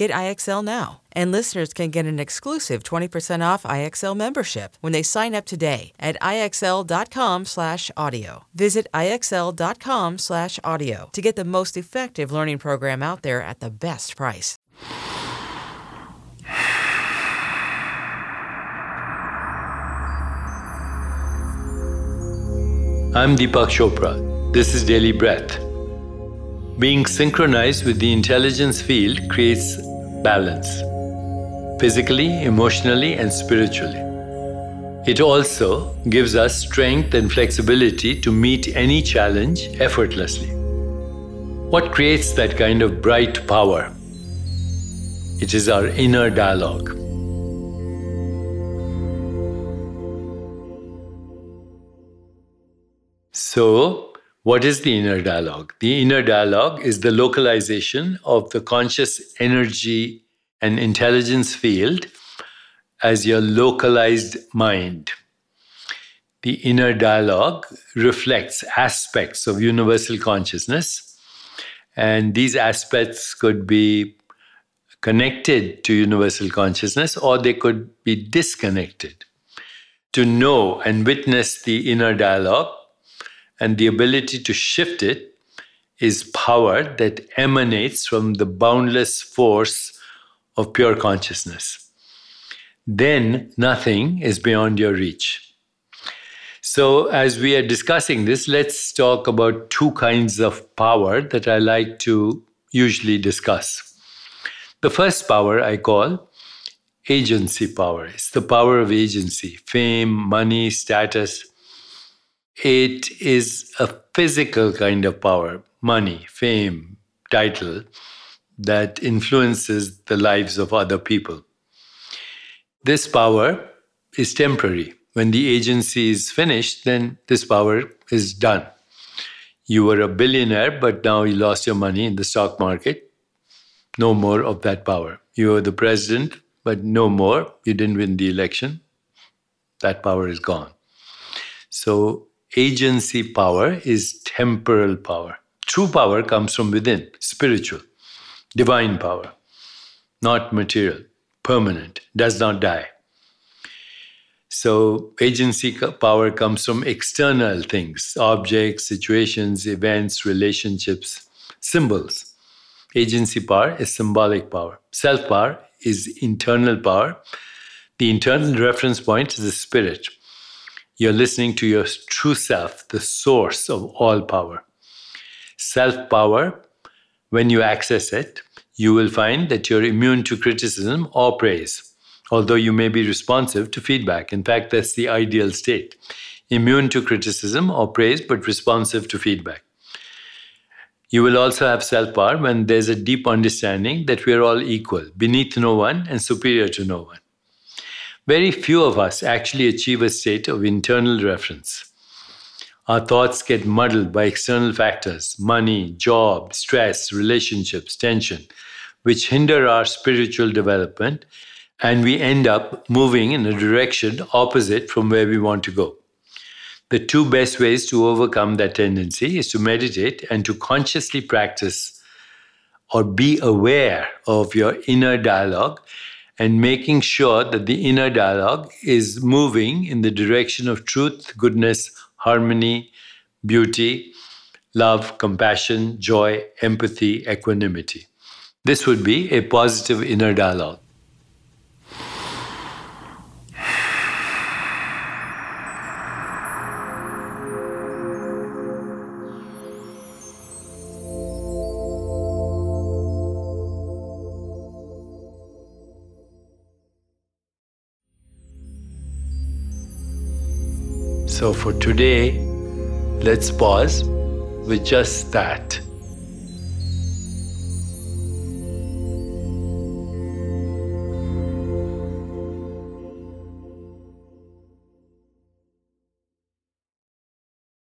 Get IXL now. And listeners can get an exclusive 20% off IXL membership when they sign up today at IXL.com/audio. Visit IXL.com/audio to get the most effective learning program out there at the best price. I'm Deepak Chopra. This is Daily Breath. Being synchronized with the intelligence field creates balance, physically, emotionally, and spiritually. It also gives us strength and flexibility to meet any challenge effortlessly. What creates that kind of bright power? It is our inner dialogue. So, what is the inner dialogue? The inner dialogue is the localization of the conscious energy and intelligence field as your localized mind. The inner dialogue reflects aspects of universal consciousness, and these aspects could be connected to universal consciousness or they could be disconnected. To know and witness the inner dialogue and the ability to shift it is power that emanates from the boundless force of pure consciousness. Then nothing is beyond your reach. So, as we are discussing this, let's talk about two kinds of power that I like to usually discuss. The first power I call agency power. It's the power of agency, fame, money, status. It is a physical kind of power, money, fame, title, that influences the lives of other people. This power is temporary. When the agency is finished, then this power is done. You were a billionaire, but now you lost your money in the stock market. No more of that power. You were the president, but no more. You didn't win the election. That power is gone. So, agency power is temporal power. True power comes from within, spiritual, divine power, not material, permanent, does not die. So, agency power comes from external things objects, situations, events, relationships, symbols. Agency power is symbolic power. Self power is internal power. The internal reference point is the spirit. You're listening to your true self, the source of all power. Self power, when you access it, you will find that you're immune to criticism or praise although you may be responsive to feedback. In fact, that's the ideal state immune to criticism or praise, but responsive to feedback. You will also have self power when there's a deep understanding that we are all equal, beneath no one and superior to no one. Very few of us actually achieve a state of internal reference. Our thoughts get muddled by external factors money, job, stress, relationships, tension, which hinder our spiritual development and we end up moving in a direction opposite from where we want to go. The two best ways to overcome that tendency is to meditate and to consciously practice or be aware of your inner dialogue and making sure that the inner dialogue is moving in the direction of truth, goodness, harmony, beauty, love, compassion, joy, empathy, equanimity. This would be a positive inner dialogue. So for today, let's pause with just that.